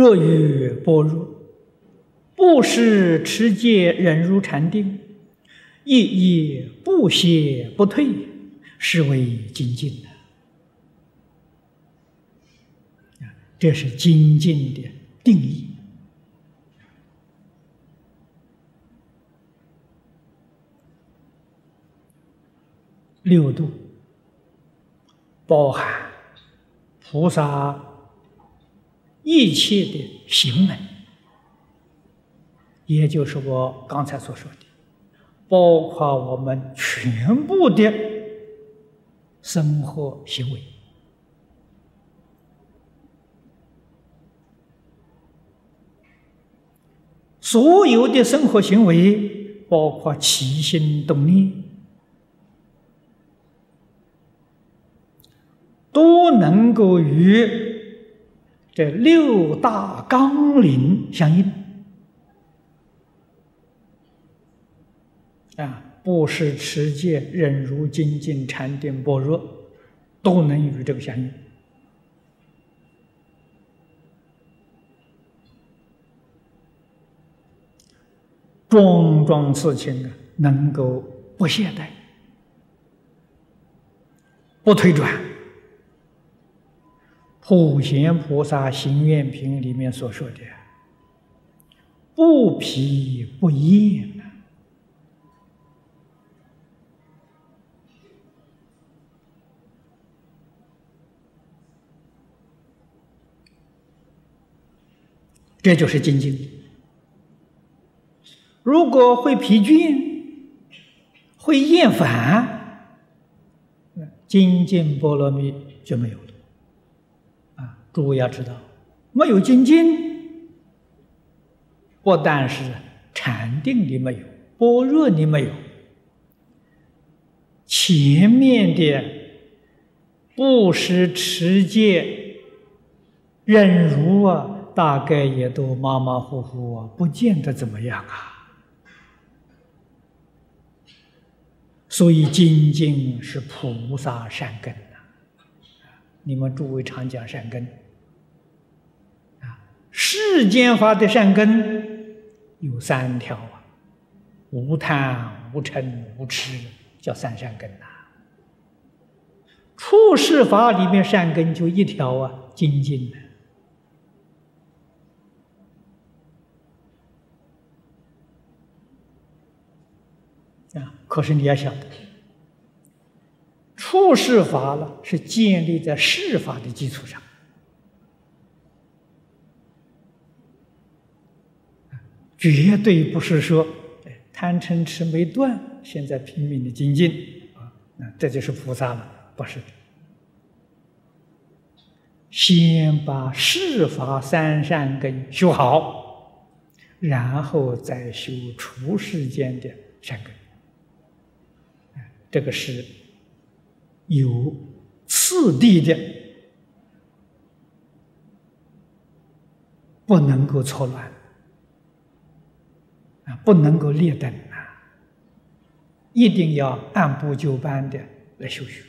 若于般若，不失持戒，忍辱禅定，亦亦不懈不退，是为精进的。这是精进的定义。六度包含菩萨一切的行门，也就是我刚才所说的，包括我们全部的生活行为，所有的生活行为，包括起心动念。都能够与这六大纲领相应啊，不是持戒、忍辱、精进、禅定、般若，都能与这个相应。桩桩事情啊，能够不懈怠、不推转。普贤菩萨行愿品里面所说的“不疲不厌”这就是精进。如果会疲倦、会厌烦，那精进波罗蜜就没有了。诸位要知道，没有精进，不但是禅定里没有，般若里没有，前面的布施、持戒、忍辱啊，大概也都马马虎虎啊，不见得怎么样啊。所以精进是菩萨善根呐，你们诸位常讲善根。世间法的善根有三条啊，无贪、无嗔、无痴，叫三善根呐。处世法里面善根就一条啊，精进的啊。可是你要晓得，处世法了是建立在世法的基础上。绝对不是说，贪嗔痴没断，现在拼命的精进啊，那这就是菩萨了，不是的。先把世法三善根修好，然后再修出世间的善根，这个是有次第的，不能够错乱。不能够劣等啊！一定要按部就班的来修学。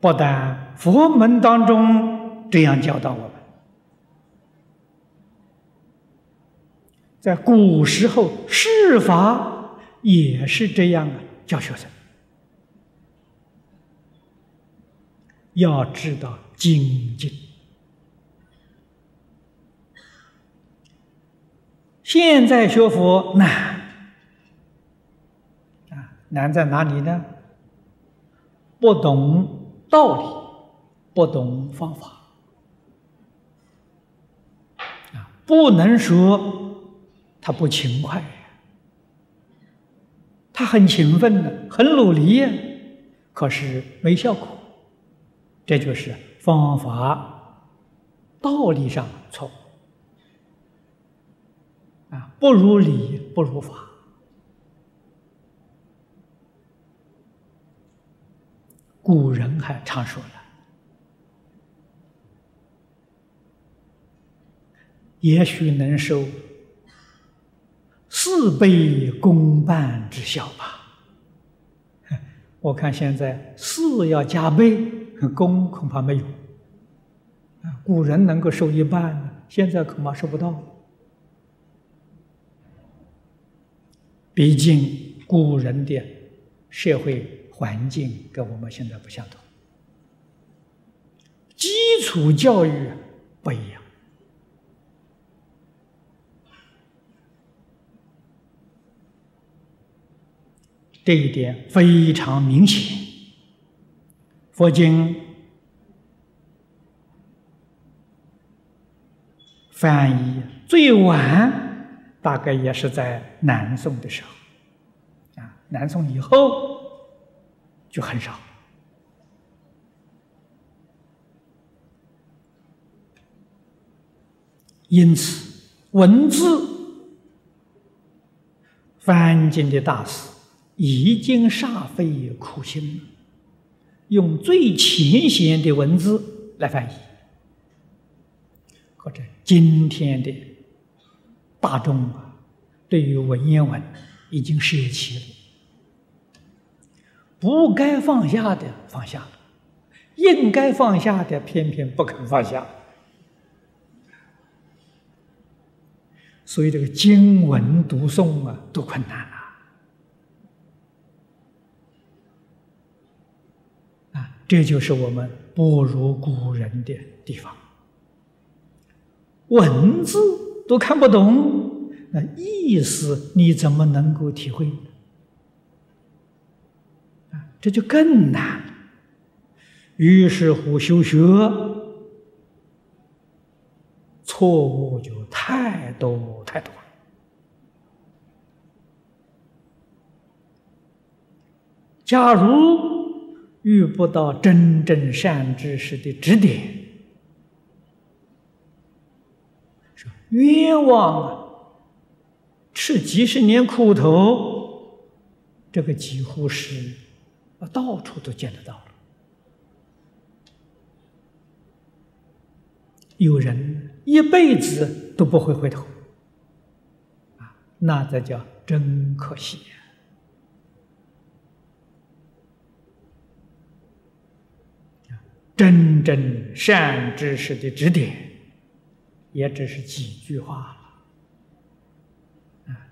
不但佛门当中这样教导我们，在古时候释法也是这样啊教学生。要知道。精进，现在学佛难啊，难在哪里呢？不懂道理，不懂方法啊，不能说他不勤快，他很勤奋的，很努力呀，可是没效果，这就是。方法、道理上错啊，不如理，不如法。古人还常说了：“也许能收四倍公办之效吧。”我看现在事要加倍，功恐怕没有。啊，古人能够受一半，现在恐怕受不到。毕竟古人的社会环境跟我们现在不相同，基础教育不一样。这一点非常明显。佛经翻译最晚，大概也是在南宋的时候，啊，南宋以后就很少。因此，文字翻经的大师。已经煞费苦心了，用最浅显的文字来翻译。或者今天的大众啊，对于文言文已经舍弃了，不该放下的放下了，应该放下的偏偏不肯放下，所以这个经文读诵啊，都困难了。这就是我们不如古人的地方，文字都看不懂，那意思你怎么能够体会？啊，这就更难。于是乎，修学错误就太多太多了。假如。遇不到真正善知识的指点，说冤枉啊！吃几十年苦头，这个几乎是啊，到处都见得到了。有人一辈子都不会回头，啊，那这叫真可惜。真正善知识的指点，也只是几句话，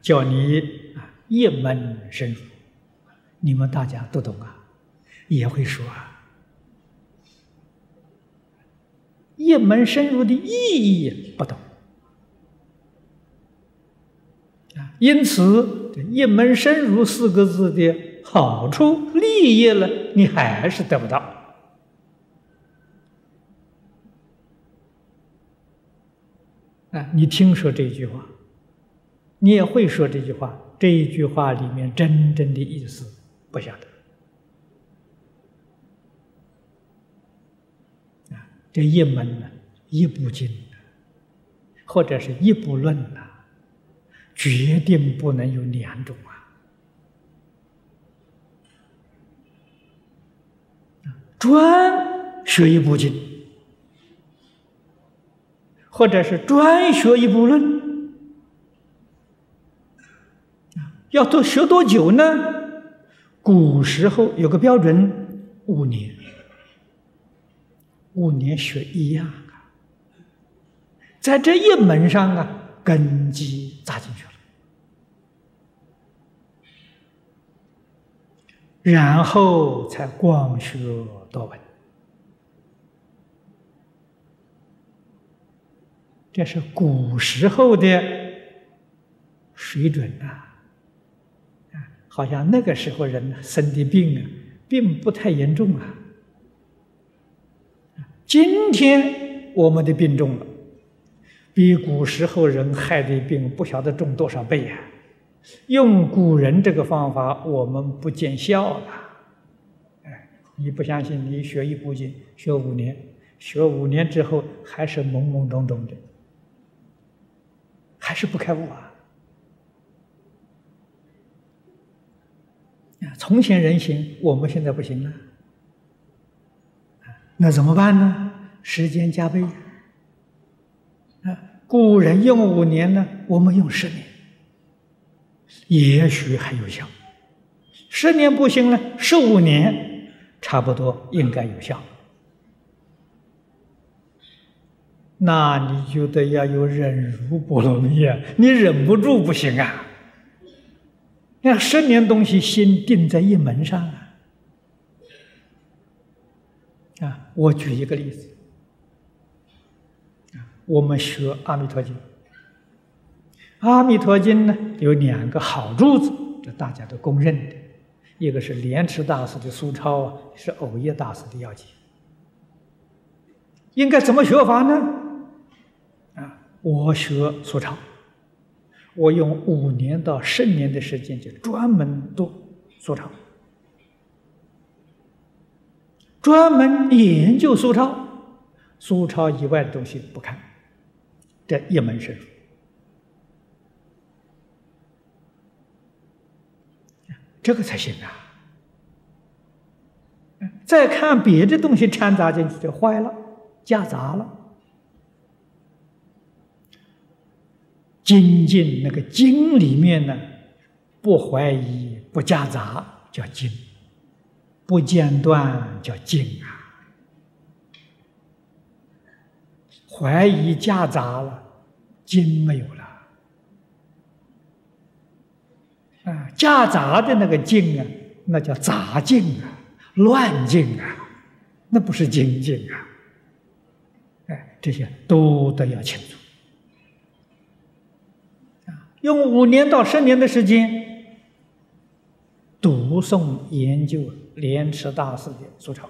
叫你啊一门深入，你们大家都懂啊，也会说啊，一门深入的意义不懂啊，因此“一门深入”四个字的好处、利益了，你还是得不到。啊，你听说这句话，你也会说这句话。这一句话里面真正的意思不晓得。啊，这一门呢，一部经，或者是一部论呐，决定不能有两种啊。专学一部经。或者是专学一部论，要多学多久呢？古时候有个标准，五年，五年学一样，在这一门上啊，根基扎进去了，然后才广学多闻。这是古时候的水准啊！啊，好像那个时候人生的病啊，并不太严重啊。今天我们的病重了，比古时候人害的病不晓得重多少倍呀！用古人这个方法，我们不见效了。哎，你不相信？你学一部经，学五年，学五年之后还是懵懵懂懂的。还是不开悟啊！啊，从前人行，我们现在不行了。那怎么办呢？时间加倍。啊，古人用五年呢，我们用十年，也许还有效。十年不行了，十五年差不多应该有效。那你就得要有忍辱波罗蜜啊！你忍不住不行啊！那十年东西心定在一门上啊！啊，我举一个例子。我们学《阿弥陀经》，《阿弥陀经》呢有两个好柱子，这大家都公认的，一个是莲池大师的苏超啊，是藕叶大师的要解。应该怎么学法呢？我学苏超，我用五年到十年的时间就专门读苏超，专门研究苏超，苏超以外的东西不看。这一门深入，这个才行啊！再看别的东西掺杂进去就坏了，夹杂了。精进那个经里面呢，不怀疑、不夹杂叫精，不间断叫精啊。怀疑夹杂了，精没有了啊！夹杂的那个经啊，那叫杂经啊，乱经啊，那不是精进啊！哎，这些都得要清楚！用五年到十年的时间读诵研究莲池大师的素抄。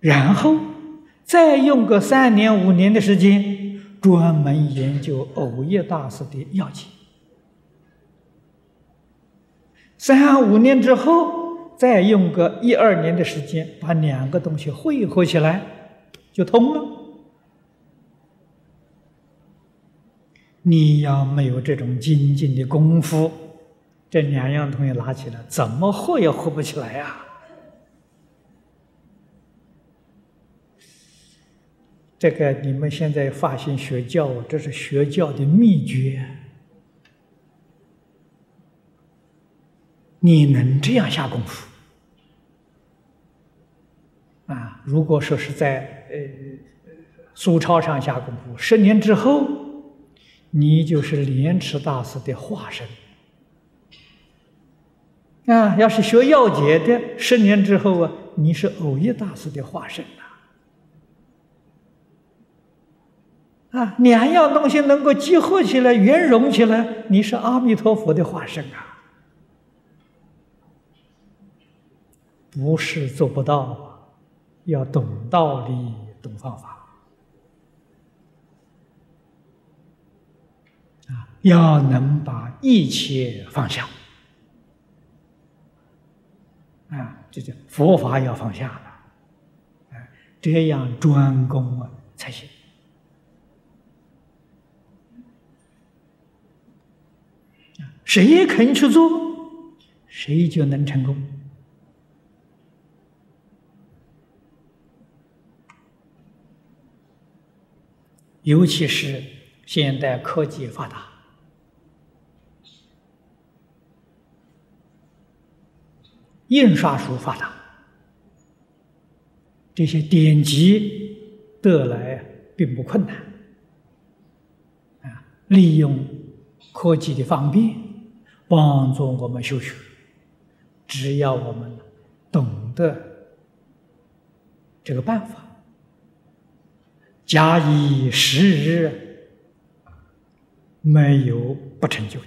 然后再用个三年五年的时间，专门研究藕叶大师的要解。三五年之后，再用个一二年的时间，把两个东西汇合起来，就通了。你要没有这种精进的功夫，这两样东西拿起来，怎么喝也喝不起来呀？这个你们现在发心学教，这是学教的秘诀。你能这样下功夫啊？如果说是在呃苏超上下功夫，十年之后，你就是莲池大师的化身啊！要是学药解的，十年之后啊，你是藕叶大师的化身呐。啊，两样东西能够集合起来、圆融起来，你是阿弥陀佛的化身啊！不是做不到，要懂道理、懂方法啊！要能把一切放下啊，这叫佛法要放下了，啊，这样专攻啊才行。谁肯去做，谁就能成功。尤其是现代科技发达，印刷术发达，这些典籍得来并不困难。啊，利用科技的方便。帮助我们修学，只要我们懂得这个办法，假以时日，没有不成就的。